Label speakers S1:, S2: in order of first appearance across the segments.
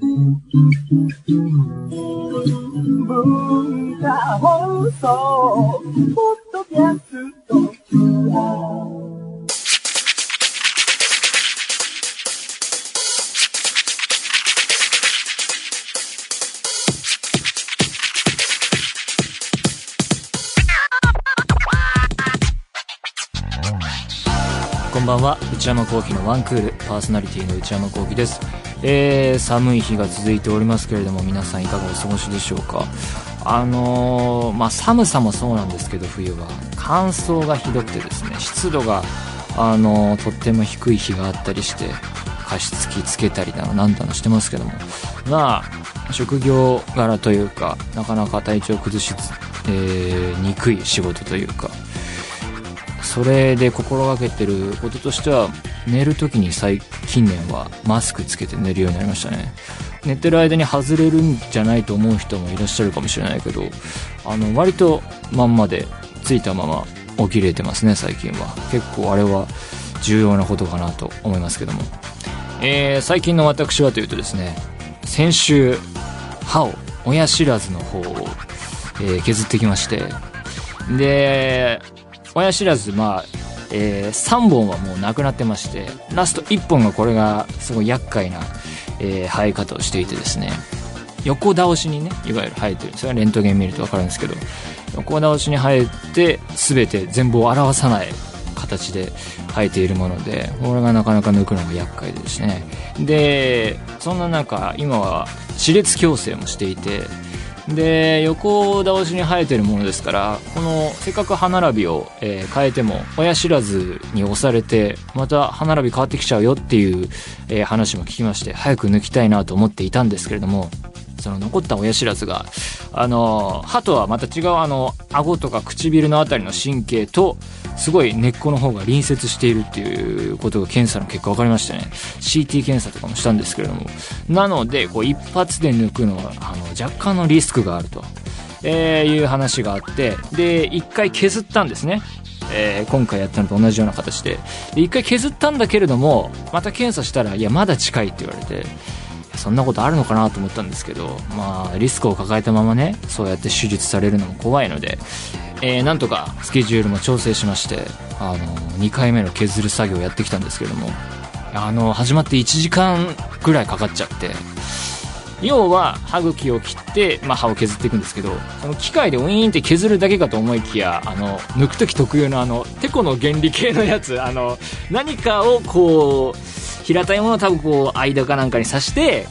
S1: こんばんは。内山聖輝のワンクール。パーソナリティの内山聖輝です、えー、寒い日が続いておりますけれども皆さんいかがお過ごしでしょうか？あのーまあ寒さもそうなんですけど冬は。乾燥がひどくてですね湿度があのーとっても低い日があったりして加湿器つけたりだのなんだのしてますけども。まあ職業柄というかなかなか体調崩しつ、えーにくい仕事というかそれで心がけてることとしては寝る時に最近年はマスクつけて寝るようになりましたね。寝てる間に外れるんじゃないと思う人もいらっしゃるかもしれないけどあの割とまんまでついたまま起きれてますね最近は。結構あれは重要なことかなと思いますけども、えー最近の私はというとですね先週歯を親知らずの方を、えー削ってきましてで親知らずまあ、え3本はもうなくなってましてラスト1本がこれがすごい厄介な、えー生え方をしていてですね。横倒しにねいわゆる生えてる。それはレントゲン見ると分かるんですけど横倒しに生えて全て全部を表さない形で生えているものでこれがなかなか抜くのが厄介でですね。でそんな中今は歯列矯正もしていてで横倒しに生えてるものですからこのせっかく歯並びを、えー変えても親知らずに押されてまた歯並び変わってきちゃうよっていう、えー話も聞きまして早く抜きたいなと思っていたんですけれどもその残った親知らずがあの歯とはまた違うあの顎とか唇のあたりの神経とすごい根っこの方が隣接しているっていうことが検査の結果分かりましたね。CT 検査とかもしたんですけれども。なのでこう一発で抜くのはあの若干のリスクがあると、えーいう話があって。で一回削ったんですね。えー今回やったのと同じような形で。で一回削ったんだけれどもまた検査したらいやまだ近いって言われて。そんなことあるのかなと思ったんですけどまあリスクを抱えたままねそうやって手術されるのも怖いので、えーなんとかスケジュールも調整しましてあの2回目の削る作業をやってきたんですけどもあの始まって1時間ぐらいかかっちゃって要は歯茎を切って、まあ、歯を削っていくんですけどその機械でウィーンって削るだけかと思いきやあの抜く時特有のあのテコの原理系のやつあの何かをこう平たいものを多分こう間かなんかに刺して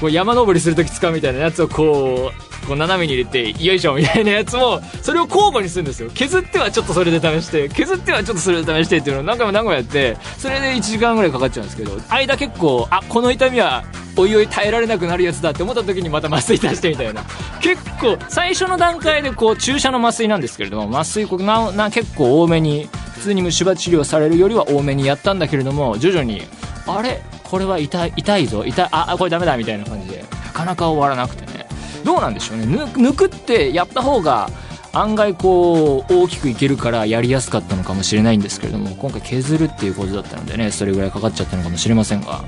S1: こう山登りする時使うみたいなやつをこうこう斜めに入れてよいしょみたいなやつもそれを交互にするんですよ。削ってはちょっとそれで試して削ってはちょっとそれで試してっていうのを何回も何回もやってそれで1時間ぐらいかかっちゃうんですけど間結構あこの痛みはおいおい耐えられなくなるやつだって思った時にまた麻酔足してみたいな。結構最初の段階でこう注射の麻酔なんですけれども麻酔こなな結構多めに普通に虫歯治療されるよりは多めにやったんだけれども徐々にあれ？これは痛い痛いぞ。痛いああこれダメだみたいな感じで。なかなか終わらなくてね。どうなんでしょうね。抜くってやった方が案外こう大きくいけるからやりやすかったのかもしれないんですけれども今回削るっていうことだったのでねそれぐらいかかっちゃったのかもしれませんが。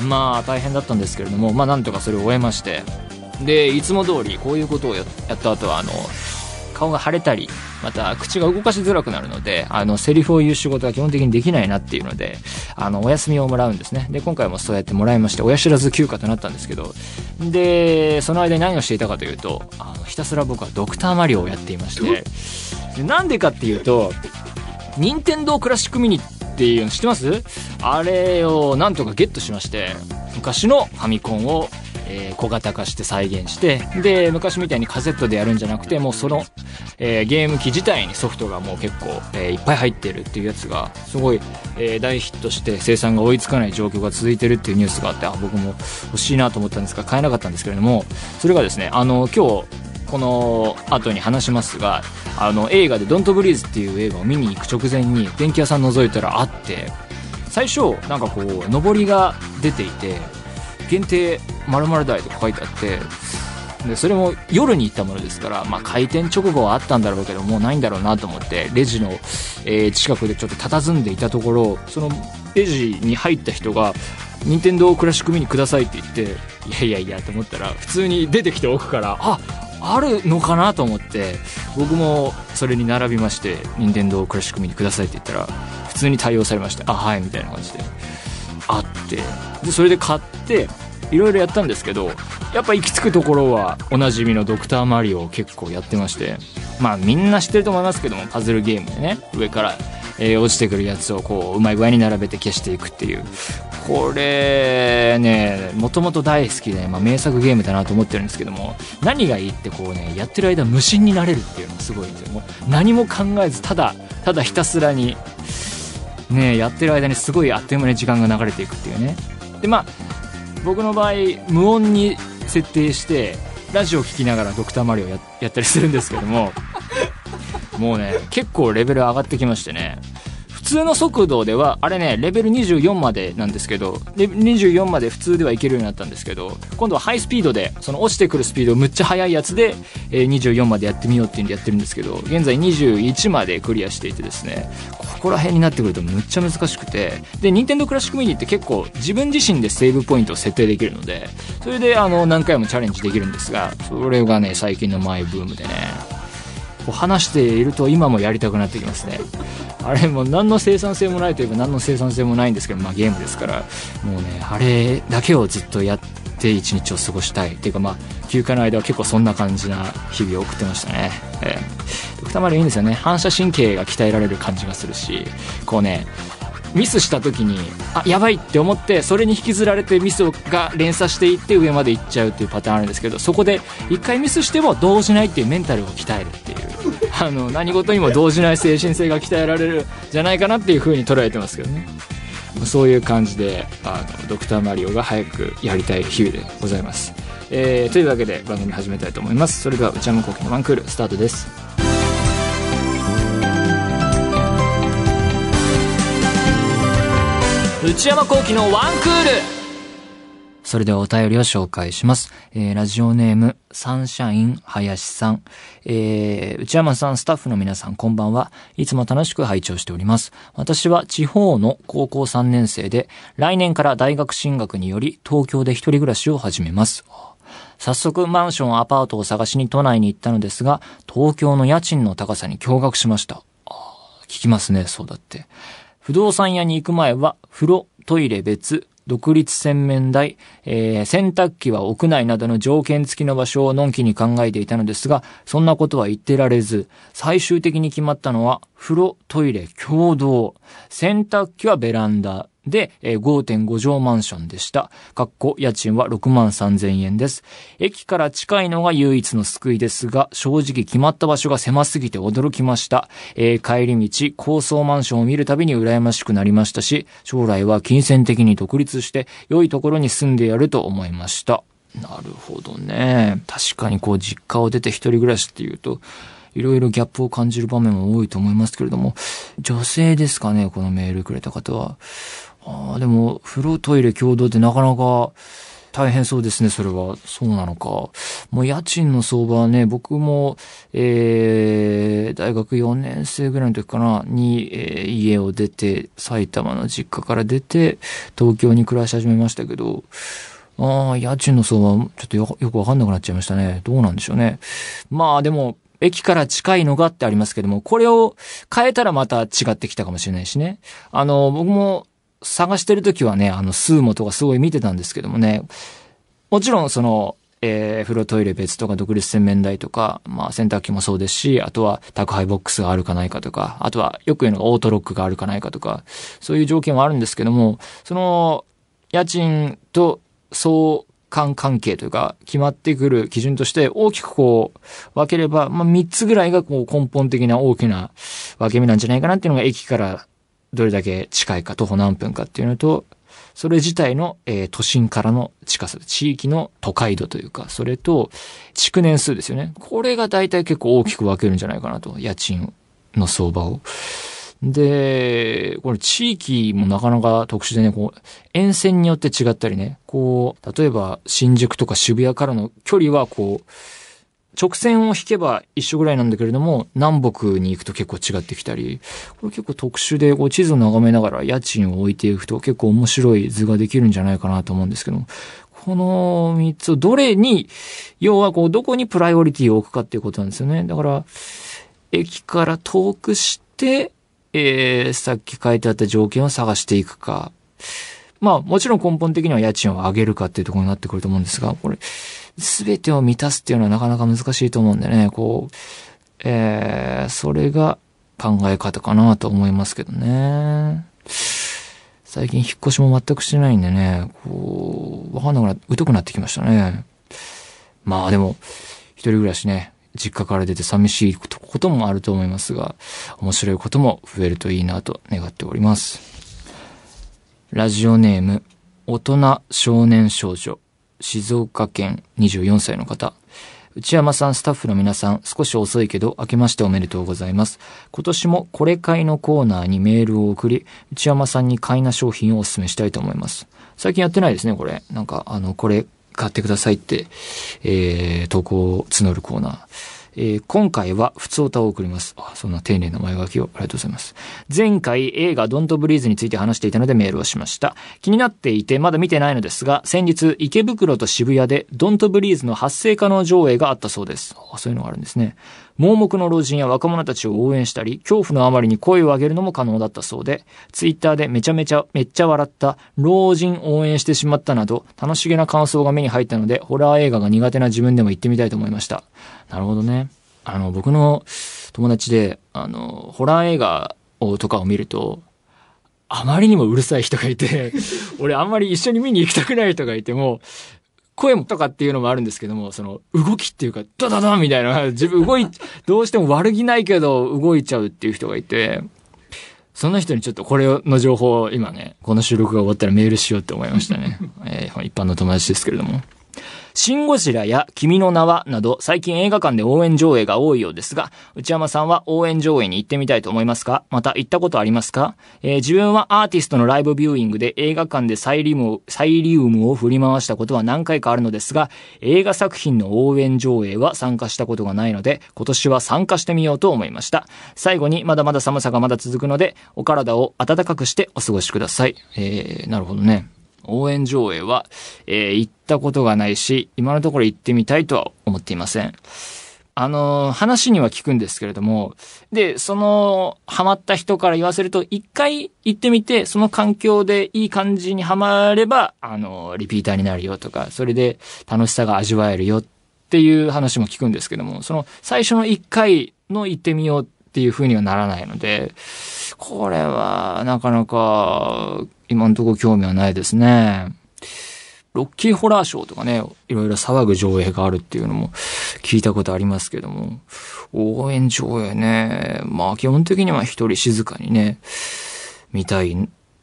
S1: まあ大変だったんですけれどもまあなんとかそれを終えまして。でいつも通りこういうことをややった後はあの顔が腫れたりまた口が動かしづらくなるのであのセリフを言う仕事が基本的にできないなっていうのであのお休みをもらうんですね。で今回もそうやってもらいまして親知らず休暇となったんですけどでその間に何をしていたかというとあのひたすら僕はドクターマリオをやっていましてでなんでかっていうと任天堂クラシックミニっていうの知ってます？あれをなんとかゲットしまして昔のファミコンを、えー小型化して再現してで昔みたいにカセットでやるんじゃなくてもうその、えーゲーム機自体にソフトがもう結構、えーいっぱい入ってるっていうやつがすごい、えー大ヒットして生産が追いつかない状況が続いてるっていうニュースがあってあ僕も欲しいなと思ったんですが買えなかったんですけれどもそれがですねあの今日この後に話しますがあの映画で「ドントブリーズ」っていう映画を見に行く直前に電気屋さん覗いたらあって最初なんかこう上りが出ていて限定〇〇台とか書いてあってでそれも夜に行ったものですから、まあ、開店直後はあったんだろうけどもうないんだろうなと思ってレジの、えー近くでちょっと佇んでいたところそのレジに入った人が任天堂クラシックミニくださいって言って、いやいやいやと思ったら、普通に出てきて奥から、あ、あるのかなと思って、僕もそれに並びまして、任天堂クラシックミニくださいって言ったら、普通に対応されまして、あ、はい、みたいな感じで、て、で、それで買って、いろいろやったんですけど、やっぱ行き着くところは、おなじみのドクターマリオを結構やってまして、まあみんな知ってると思いますけども、パズルゲームでね、上から、えー落ちてくるやつをこう、うまい具合に並べて消していくっていう。これね、もともと大好きで、まあ名作ゲームだなと思ってるんですけども、何がいいってこうね、やってる間無心になれるっていうのがすごいんですよ。もう何も考えず、ただ、ただひたすらに、ね、やってる間にすごいあっという間に時間が流れていくっていうね。で、まあ、僕の場合、無音に設定して、ラジオを聞きながらドクターマリオややったりするんですけども、もうね、結構レベル上がってきましてね、普通の速度では、あれね、レベル24までなんですけど、24まで普通ではいけるようになったんですけど、今度はハイスピードで、その落ちてくるスピードむっちゃ速いやつで、え24までやってみようっていうんでやってるんですけど、現在21までクリアしていてですね、ここら辺になってくるとむっちゃ難しくて、で、任天堂クラシックミニって結構自分自身でセーブポイントを設定できるので、それであの何回もチャレンジできるんですが、それがね、最近のマイブームでね、こう話していると今もやりたくなってきますね。あれも何の生産性もないといえば何の生産性もないんですけど、まあゲームですから、もうね、あれだけをずっとやって一日を過ごしたい。っていうかまあ、休暇の間は結構そんな感じな日々を送ってましたね。えー、ドクターマリオいいんですよね。反射神経が鍛えられる感じがするし、こうね、ミスした時に、あ、やばいって思って、それに引きずられてミスが連鎖していって上まで行っちゃうっていうパターンあるんですけど、そこで一回ミスしても動じないっていうメンタルを鍛えるっていう、あの、何事にも動じない精神性が鍛えられるじゃないかなっていう風に捉えてますけどね。そういう感じで、あの、ドクターマリオが早くやりたい日々でございます。えー、というわけで番組始めたいと思います。それでは内山昂輝のワンクールスタートです。内山昂輝のワンクールそれではお便りを紹介します。えー、ラジオネーム、サンシャイン林さん。えー、内山さん、スタッフの皆さん、こんばんは。いつも楽しく拝聴しております。私は地方の高校3年生で、来年から大学進学により、東京で一人暮らしを始めます。早速マンションアパートを探しに都内に行ったのですが、東京の家賃の高さに驚愕しました。あ聞きますね、そうだって。不動産屋に行く前は、風呂、トイレ別、独立洗面台、えー洗濯機は屋内などの条件付きの場所をのんきに考えていたのですが、そんなことは言ってられず、最終的に決まったのは、風呂、トイレ、共同、洗濯機はベランダ、で、えー5.5畳マンションでした。かっこ、家賃は6万3000円です。駅から近いのが唯一の救いですが、正直決まった場所が狭すぎて驚きました。えー帰り道、高層マンションを見るたびに羨ましくなりましたし、将来は金銭的に独立して、良いところに住んでやると思いました。なるほどね。確かにこう、実家を出て一人暮らしっていうと、いろいろギャップを感じる場面も多いと思いますけれども、女性ですかね、このメールくれた方は。ああ、でも、風呂トイレ共同ってなかなか大変そうですね、それは。そうなのか。もう家賃の相場はね、僕も、えー、大学4年生ぐらいの時かな、に、えー家を出て、埼玉の実家から出て、東京に暮らし始めましたけど、ああ、家賃の相場、ちょっとよよくわかんなくなっちゃいましたね。どうなんでしょうね。まあでも、駅から近いのがってありますけども、これを変えたらまた違ってきたかもしれないしね。あの、僕も探してる時はね、あの、スーモとかすごい見てたんですけどもね、もちろんその、えー、風呂トイレ別とか独立洗面台とか、まあ洗濯機もそうですし、あとは宅配ボックスがあるかないかとか、あとはよく言うのがオートロックがあるかないかとか、そういう条件はあるんですけども、その、家賃と相関関係というか、決まってくる基準として大きくこう、分ければ、まあ3つぐらいがこう根本的な大きな分け目なんじゃないかなっていうのが駅からどれだけ近いか、徒歩何分かっていうのと、それ自体の、えー都心からの近さ、地域の都会度というか、それと、築年数ですよね。これが大体結構大きく分けるんじゃないかなと、家賃の相場を。で、これ地域もなかなか特殊でね、こう、沿線によって違ったりね、こう、例えば新宿とか渋谷からの距離はこう、直線を引けば一緒ぐらいなんだけれども、南北に行くと結構違ってきたり、これ結構特殊で、こう地図を眺めながら家賃を置いていくと結構面白い図ができるんじゃないかなと思うんですけど、この三つをどれに、要はこうどこにプライオリティを置くかっていうことなんですよね。だから、駅から遠くして、えー、さっき書いてあった条件を探していくか。まあ、もちろん根本的には家賃を上げるかっていうところになってくると思うんですが、これ、すべてを満たすっていうのはなかなか難しいと思うんでね、こう、えー、それが考え方かなと思いますけどね。最近引っ越しも全くしてないんでね、こう、わかんなくな、疎くなってきましたね。まあでも、一人暮らしね、実家から出て寂しいこともあると思いますが、面白いことも増えるといいなと願っております。ラジオネーム、大人少年少女、静岡県24歳の方。内山さん、スタッフの皆さん、少し遅いけど、明けましておめでとうございます。今年もこれ買いのコーナーにメールを送り、内山さんに買いな商品をお勧めしたいと思います。最近やってないですね、これ。なんか、あの、これ買ってくださいって、えー、投稿を募るコーナー。えー、今回は普通歌を送ります。あ、そんな丁寧な前書きをありがとうございます。前回映画ドントブリーズについて話していたのでメールをしました。気になっていてまだ見てないのですが、先日池袋と渋谷でドントブリーズの発生可能上映があったそうです。あそういうのがあるんですね。盲目の老人や若者たちを応援したり、恐怖のあまりに声を上げるのも可能だったそうで、ツイッターでめちゃめちゃ、めっちゃ笑った、老人応援してしまったなど、楽しげな感想が目に入ったので、ホラー映画が苦手な自分でも行ってみたいと思いました。なるほどね。あの、僕の友達で、あの、ホラー映画をとかを見ると、あまりにもうるさい人がいて、俺あんまり一緒に見に行きたくない人がいても、声もとかっていうのもあるんですけども、その動きっていうか、ダダダンみたいな、自分動い、どうしても悪気ないけど動いちゃうっていう人がいて、その人にちょっとこれの情報を今ね、この収録が終わったらメールしようって思いましたね。えー、一般の友達ですけれども。シンゴジラや君の名はなど最近映画館で応援上映が多いようですが、内山さんは応援上映に行ってみたいと思いますか？また行ったことありますか、えー、自分はアーティストのライブビューイングで映画館でサイリウムサイリウムを振り回したことは何回かあるのですが、映画作品の応援上映は参加したことがないので、今年は参加してみようと思いました。最後にまだまだ寒さがまだ続くので、お体を暖かくしてお過ごしください。えー、なるほどね。応援上映は、えー、行ったことがないし、今のところ行ってみたいとは思っていません。あの、話には聞くんですけれども、で、その、ハマった人から言わせると、一回行ってみて、その環境でいい感じにはまれば、あの、リピーターになるよとか、それで楽しさが味わえるよっていう話も聞くんですけども、その、最初の一回の行ってみようっていう風にはならないので、これは、なかなか、今のところ興味はないですね。ロッキーホラーショーとかね、いろいろ騒ぐ上映があるっていうのも聞いたことありますけども、応援上映ね、まあ基本的には一人静かにね、見たい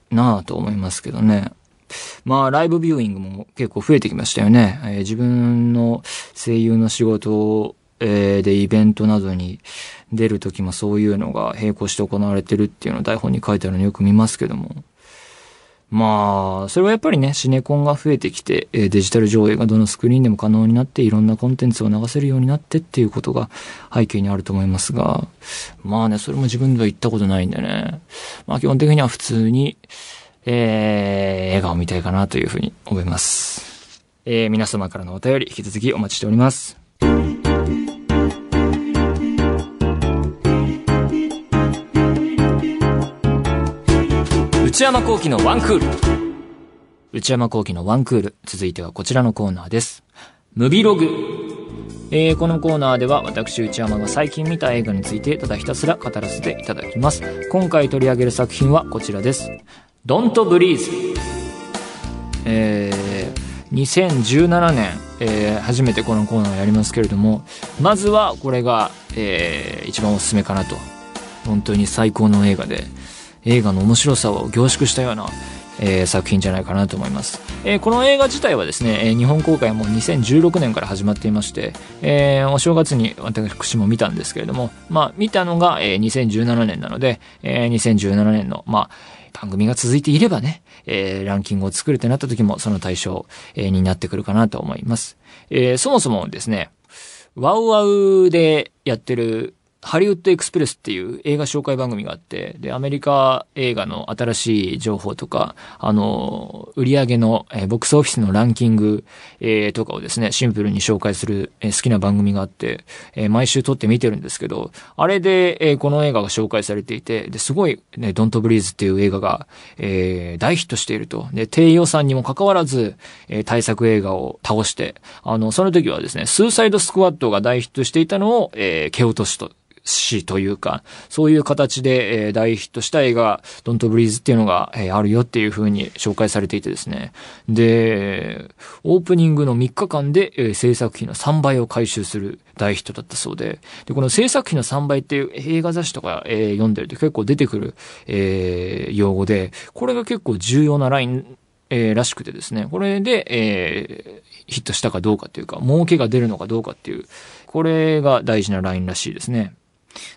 S1: なぁと思いますけどね。まあライブビューイングも結構増えてきましたよね。えー、自分の声優の仕事え、でイベントなどに出るときもそういうのが並行して行われてるっていうのを台本に書いてあるのよく見ますけども。まあ、それはやっぱりね、シネコンが増えてきて、デジタル上映がどのスクリーンでも可能になって、いろんなコンテンツを流せるようになってっていうことが背景にあると思いますが、まあね、それも自分では言ったことないんでね、まあ基本的には普通に、えー、映画を見たいかなというふうに思います。えー、皆様からのお便り、引き続きお待ちしております。内山幸喜のワンクール。内山幸喜のワンクール。続いてはこちらのコーナーです。ムビログ。えー、このコーナーでは私内山が最近見た映画についてただひたすら語らせていただきます。今回取り上げる作品はこちらです。Don't Breathe。えー、2017年、えー、初めてこのコーナーをやりますけれども、まずはこれが、えー、一番おすすめかなと。本当に最高の映画で、映画の面白さを凝縮したような、えー、作品じゃないかなと思います。えー、この映画自体はですね、えー、日本公開も2016年から始まっていまして、えお正月に私も見たんですけれども、まあ、見たのが、え2017年なので、え2017年の、まあ、番組が続いていればね、えランキングを作るってなった時もその対象、えになってくるかなと思います。えそもそもですね、ワウワウでやってるハリウッドエクスプレスっていう映画紹介番組があって、で、アメリカ映画の新しい情報とか、あの、売り上げの、えー、ボックスオフィスのランキング、えー、とかをですね、シンプルに紹介する、えー、好きな番組があって、えー、毎週撮って見てるんですけど、あれで、えー、この映画が紹介されていて、で、すごい、ね、ドントブリーズっていう映画が、えー、大ヒットしていると。で、低予算にもかかわらず、えー、対策映画を倒して、あの、その時はですね、スーサイドスクワットが大ヒットしていたのを、えー、蹴落としと、しというか、そういう形で、えー、大ヒットした映画、ドントブリーズっていうのが、えー、あるよっていう風に紹介されていてですね。で、オープニングの3日間で、えー、制作費の3倍を回収する大ヒットだったそうで、で、この制作費の3倍っていう映画雑誌とか、えー、読んでると結構出てくる、えー、用語で、これが結構重要なラインえー、らしくてですね、これで、えー、ヒットしたかどうかっていうか、儲けが出るのかどうかっていう、これが大事なラインらしいですね。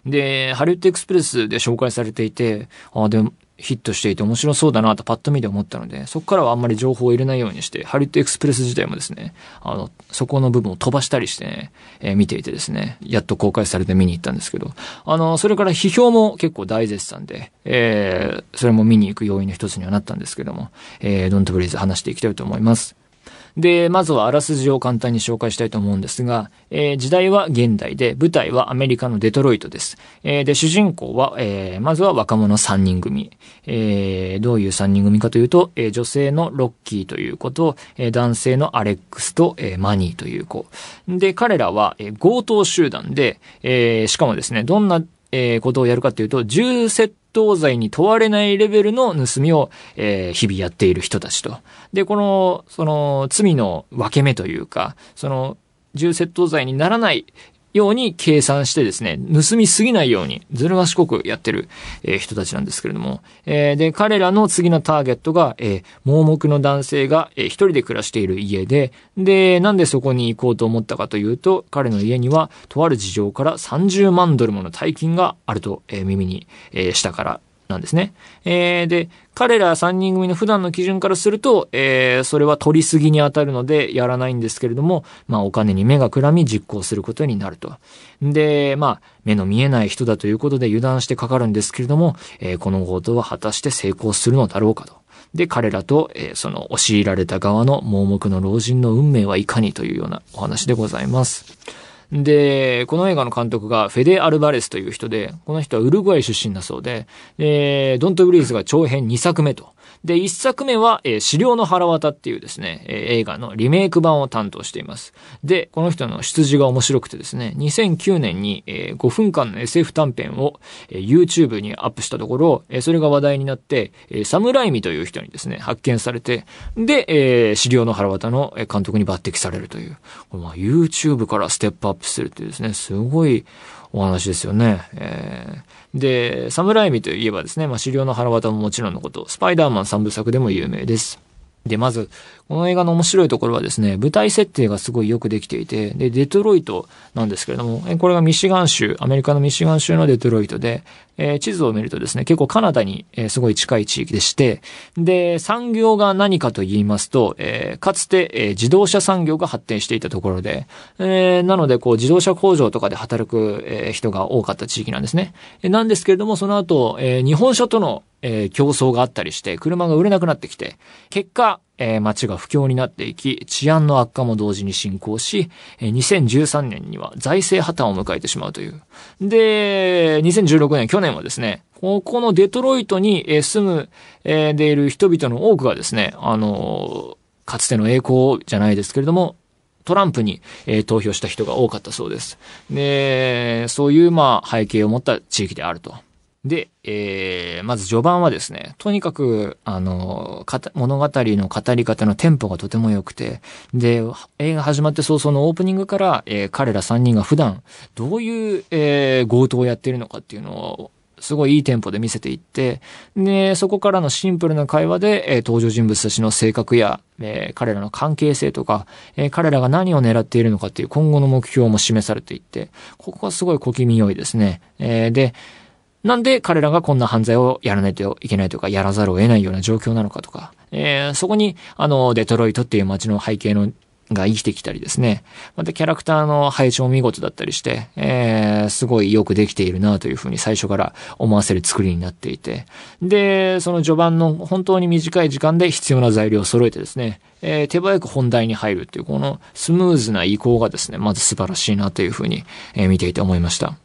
S1: で、ハリウッドエクスプレスで紹介されていて、ああ、でも、ヒットしていて面白そうだなとパッと見で思ったので、そこからはあんまり情報を入れないようにして、ハリウッドエクスプレス自体もですね、あの、そこの部分を飛ばしたりしてね、えー、見ていてですね、やっと公開されて見に行ったんですけど、あの、それから批評も結構大絶賛で、えー、それも見に行く要因の一つにはなったんですけども、えー、ドントブリーズ話していきたいと思います。で、まずはあらすじを簡単に紹介したいと思うんですが、えー、時代は現代で、舞台はアメリカのデトロイトです。えー、で、主人公は、えー、まずは若者3人組。えー、どういう3人組かというと、えー、女性のロッキーという子と、えー、男性のアレックスと、えー、マニーという子。で、彼らは、えー、強盗集団で、えー、しかもですね、どんなえー、ことをやるかというと、銃窃盗罪に問われないレベルの盗みを、えー、日々やっている人たちと。で、この、その、罪の分け目というか、その、銃窃盗罪にならないように計算してですね、盗みすぎないようにずる賢くやってる、えー、人たちなんですけれども、えー、で、彼らの次のターゲットが、えー、盲目の男性が、えー、一人で暮らしている家で、で、なんでそこに行こうと思ったかというと、彼の家には、とある事情から30万ドルもの大金があると、えー、耳に、えー、したから。なんですね。えー、で、彼ら3人組の普段の基準からすると、えー、それは取りすぎに当たるのでやらないんですけれども、まあお金に目がくらみ実行することになると。で、まあ、目の見えない人だということで油断してかかるんですけれども、えー、この強盗は果たして成功するのだろうかと。で、彼らと、えー、その押し入られた側の盲目の老人の運命はいかにというようなお話でございます。で、この映画の監督がフェデ・アルバレスという人で、この人はウルグアイ出身だそうで、えー、ドント・ブリーズが長編2作目と。で、1作目は、えー、資料の腹渡っていうですね、えー、映画のリメイク版を担当しています。で、この人の出自が面白くてですね、2009年に、えー、5分間の SF 短編を、えー、YouTube にアップしたところ、えー、それが話題になって、えー、サムライミという人にですね、発見されて、で、えー、資料の腹渡の監督に抜擢されるという、まあ、YouTube からステップアップするっていうですね、すごいお話ですよね。えー、で、サムライミといえばですね、まあ、狩猟の腹渡ももちろんのこと、スパイダーマン三部作でも有名です。で、まず、この映画の面白いところはですね、舞台設定がすごいよくできていて、で、デトロイトなんですけれども、これがミシガン州、アメリカのミシガン州のデトロイトで、えー、地図を見るとですね、結構カナダに、えー、すごい近い地域でして、で、産業が何かと言いますと、えー、かつて、え自動車産業が発展していたところで、えなので、こう、自動車工場とかで働く、え人が多かった地域なんですね。なんですけれども、その後、え日本車とのえー、競争があったりして、車が売れなくなってきて、結果、えー、街が不況になっていき、治安の悪化も同時に進行し、えー、2013年には財政破綻を迎えてしまうという。で、2016年、去年はですね、ここのデトロイトに住む、えー、でいる人々の多くがですね、あのかつての栄光じゃないですけれども、トランプに、えー、投票した人が多かったそうです。で、そういう、まあ、背景を持った地域であると。で、えー、まず序盤はですね、とにかく、あの、物語の語り方のテンポがとても良くて、で、映画始まって早々のオープニングから、えー、彼ら3人が普段、どういう、えー、強盗をやっているのかっていうのを、すごいいいテンポで見せていって、で、そこからのシンプルな会話で、えー、登場人物たちの性格や、えー、彼らの関係性とか、えー、彼らが何を狙っているのかっていう今後の目標も示されていって、ここはすごい小気味良いですね。えー、で、なんで彼らがこんな犯罪をやらないといけないとか、やらざるを得ないような状況なのかとか、えー、そこに、あの、デトロイトっていう街の背景のが生きてきたりですね。またキャラクターの配置も見事だったりして、えー、すごいよくできているなというふうに最初から思わせる作りになっていて。で、その序盤の本当に短い時間で必要な材料を揃えてですね、えー、手早く本題に入るっていうこのスムーズな移行がですね、まず素晴らしいなというふうに、えー、見ていて思いました。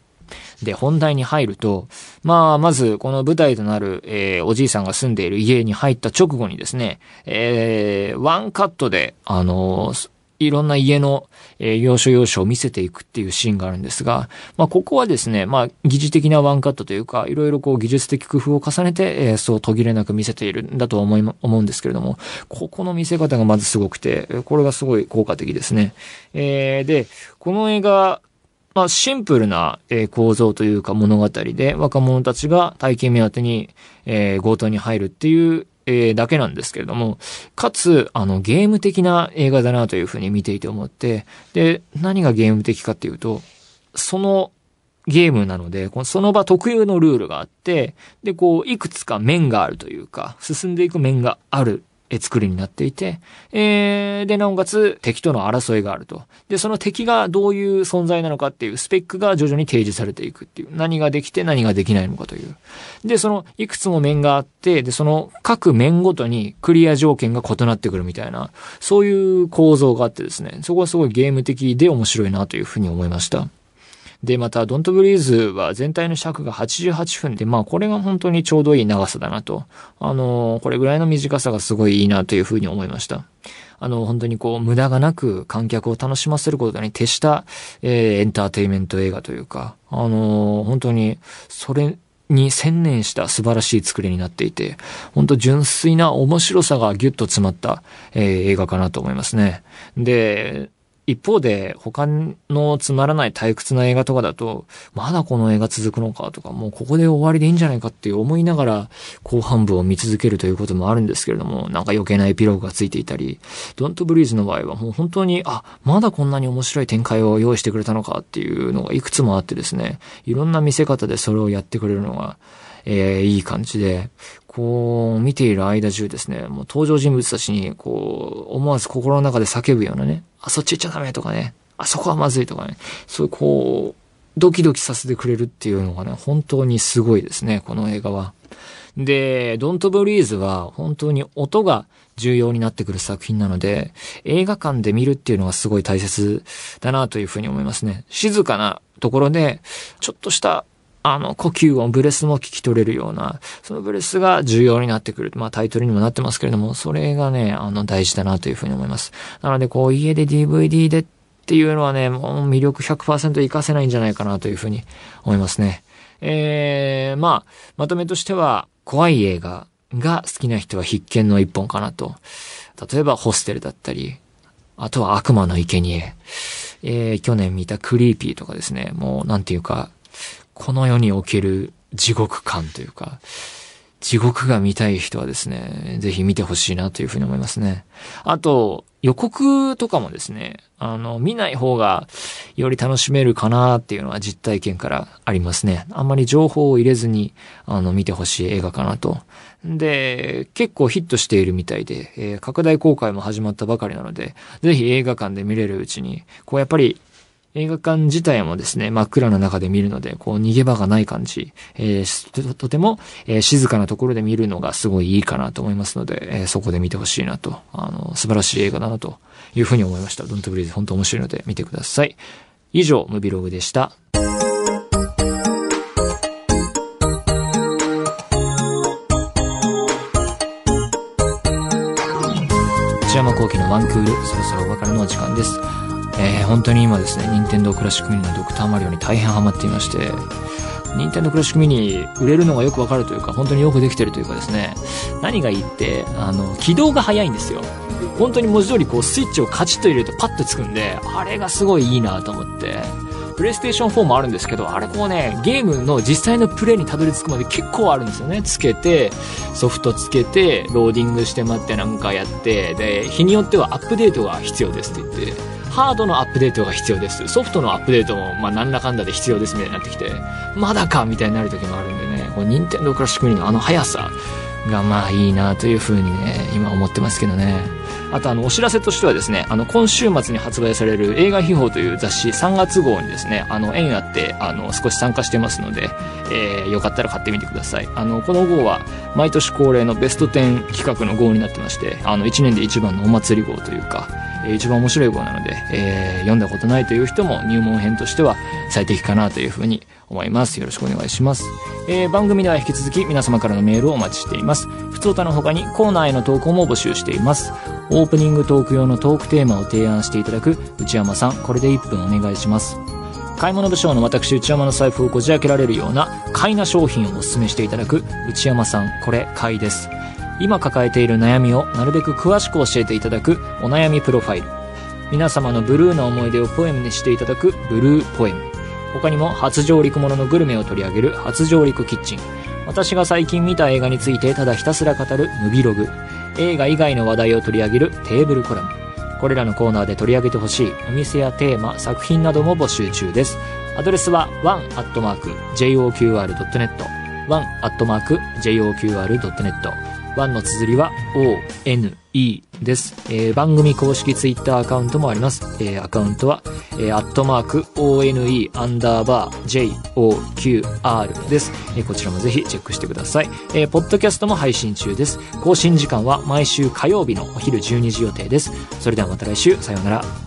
S1: で、本題に入ると、まあ、まず、この舞台となる、えー、おじいさんが住んでいる家に入った直後にですね、えー、ワンカットで、あのー、いろんな家の、えー、要所要所を見せていくっていうシーンがあるんですが、まあ、ここはですね、まあ、疑似的なワンカットというか、いろいろこう技術的工夫を重ねて、えー、そう途切れなく見せているんだと思い、思うんですけれども、ここの見せ方がまずすごくて、これがすごい効果的ですね。えー、で、この映画、まあ、シンプルな、え構造というか物語で、若者たちが体験目当てに、えー、強盗に入るっていう、えー、だけなんですけれども、かつ、あの、ゲーム的な映画だなというふうに見ていて思って、で、何がゲーム的かっていうと、そのゲームなので、その場特有のルールがあって、で、こう、いくつか面があるというか、進んでいく面がある作りになっていて、えー、で、なおかつ敵との争いがあると。で、その敵がどういう存在なのかっていうスペックが徐々に提示されていくっていう。何ができて何ができないのかという。で、そのいくつも面があって、で、その各面ごとにクリア条件が異なってくるみたいな、そういう構造があってですね、そこはすごいゲーム的で面白いなというふうに思いました。で、また、ドントブリーズは全体の尺が88分で、まあ、これが本当にちょうどいい長さだなと。あの、これぐらいの短さがすごいいいなというふうに思いました。あの、本当にこう、無駄がなく観客を楽しませることに徹した、えー、エンターテイメント映画というか、あの、本当に、それ、に専念した素晴らしい作りになっていて、本当純粋な面白さがギュッと詰まった、えー、映画かなと思いますね。で、一方で、他のつまらない退屈な映画とかだと、まだこの映画続くのかとか、もうここで終わりでいいんじゃないかって思いながら、後半部を見続けるということもあるんですけれども、なんか余計なエピローグがついていたり、ドントブリーズの場合はもう本当に、あ、まだこんなに面白い展開を用意してくれたのかっていうのがいくつもあってですね、いろんな見せ方でそれをやってくれるのが、えー、いい感じで、こう、見ている間中ですね、もう登場人物たちに、こう、思わず心の中で叫ぶようなね、あ、そっち行っちゃダメとかね、あそこはまずいとかね、そういうこう、ドキドキさせてくれるっていうのがね、本当にすごいですね、この映画は。で、ドントブリーズは本当に音が重要になってくる作品なので、映画館で見るっていうのがすごい大切だなというふうに思いますね。静かなところで、ちょっとしたあの、呼吸音、ブレスも聞き取れるような、そのブレスが重要になってくる。まあタイトルにもなってますけれども、それがね、あの、大事だなというふうに思います。なので、こう、家で DVD でっていうのはね、もう魅力100%活かせないんじゃないかなというふうに思いますね。えー、まあ、まとめとしては、怖い映画が好きな人は必見の一本かなと。例えば、ホステルだったり、あとは悪魔の生贄えー、去年見たクリーピーとかですね、もうなんていうか、この世における地獄感というか、地獄が見たい人はですね、ぜひ見てほしいなというふうに思いますね。あと、予告とかもですね、あの、見ない方がより楽しめるかなっていうのは実体験からありますね。あんまり情報を入れずに、あの、見てほしい映画かなと。で、結構ヒットしているみたいで、えー、拡大公開も始まったばかりなので、ぜひ映画館で見れるうちに、こうやっぱり映画館自体もですね、真っ暗な中で見るので、こう逃げ場がない感じ、えー、とても、えー、静かなところで見るのがすごいいいかなと思いますので、えー、そこで見てほしいなと、あの、素晴らしい映画だなというふうに思いました。ドントブリーズ本当面白いので見てください。以上、ムビログでした。内山幸喜のワンクール、そろそろお別れのお時間です。えー、本当に今ですね、任天堂クラシックミニのドクターマリオに大変ハマっていまして、任天堂クラシックミニ売れるのがよくわかるというか、本当によくできてるというかですね、何がいいって、あの、起動が早いんですよ。本当に文字通りこうスイッチをカチッと入れるとパッとつくんで、あれがすごいいいなと思って、プレイステーション4もあるんですけど、あれこうね、ゲームの実際のプレイにたどり着くまで結構あるんですよね。つけて、ソフトつけて、ローディングして待ってなんかやって、で、日によってはアップデートが必要ですって言って、ハードのアップデートが必要です。ソフトのアップデートも、まあ、なんだかんだで必要ですみたいになってきて、まだかみたいになる時もあるんでね、こう、任天堂クラシックミニのあの速さが、まあいいなという風にね、今思ってますけどね。あとあのお知らせとしてはですねあの今週末に発売される映画秘宝という雑誌3月号にですねあの縁あってあの少し参加してますので、えー、よかったら買ってみてくださいあのこの号は毎年恒例のベスト10企画の号になってましてあの1年で一番のお祭り号というか一番面白い号なので、えー読んだことないという人も入門編としては最適かなというふうに思います。よろしくお願いします。えー番組では引き続き皆様からのメールをお待ちしています。普通歌の他にコーナーへの投稿も募集しています。オープニングトーク用のトークテーマを提案していただく内山さん、これで1分お願いします。買い物部将の私内山の財布をこじ開けられるような買いな商品をお勧めしていただく内山さん、これ買いです。今抱えている悩みをなるべく詳しく教えていただくお悩みプロファイル。皆様のブルーな思い出をポエムにしていただくブルーポエム。他にも初上陸もののグルメを取り上げる初上陸キッチン。私が最近見た映画についてただひたすら語るムビログ。映画以外の話題を取り上げるテーブルコラム。これらのコーナーで取り上げてほしいお店やテーマ、作品なども募集中です。アドレスは one.joqr.net one.joqr.net 1の綴りは ONE です、えー番組公式ツイッターアカウントもあります。えーアカウントは、えーアットマーク ONE アンダーバー JOQR です、えーこちらもぜひチェックしてください。えーポッドキャストも配信中です。更新時間は毎週火曜日のお昼12時予定です。それではまた来週、さようなら。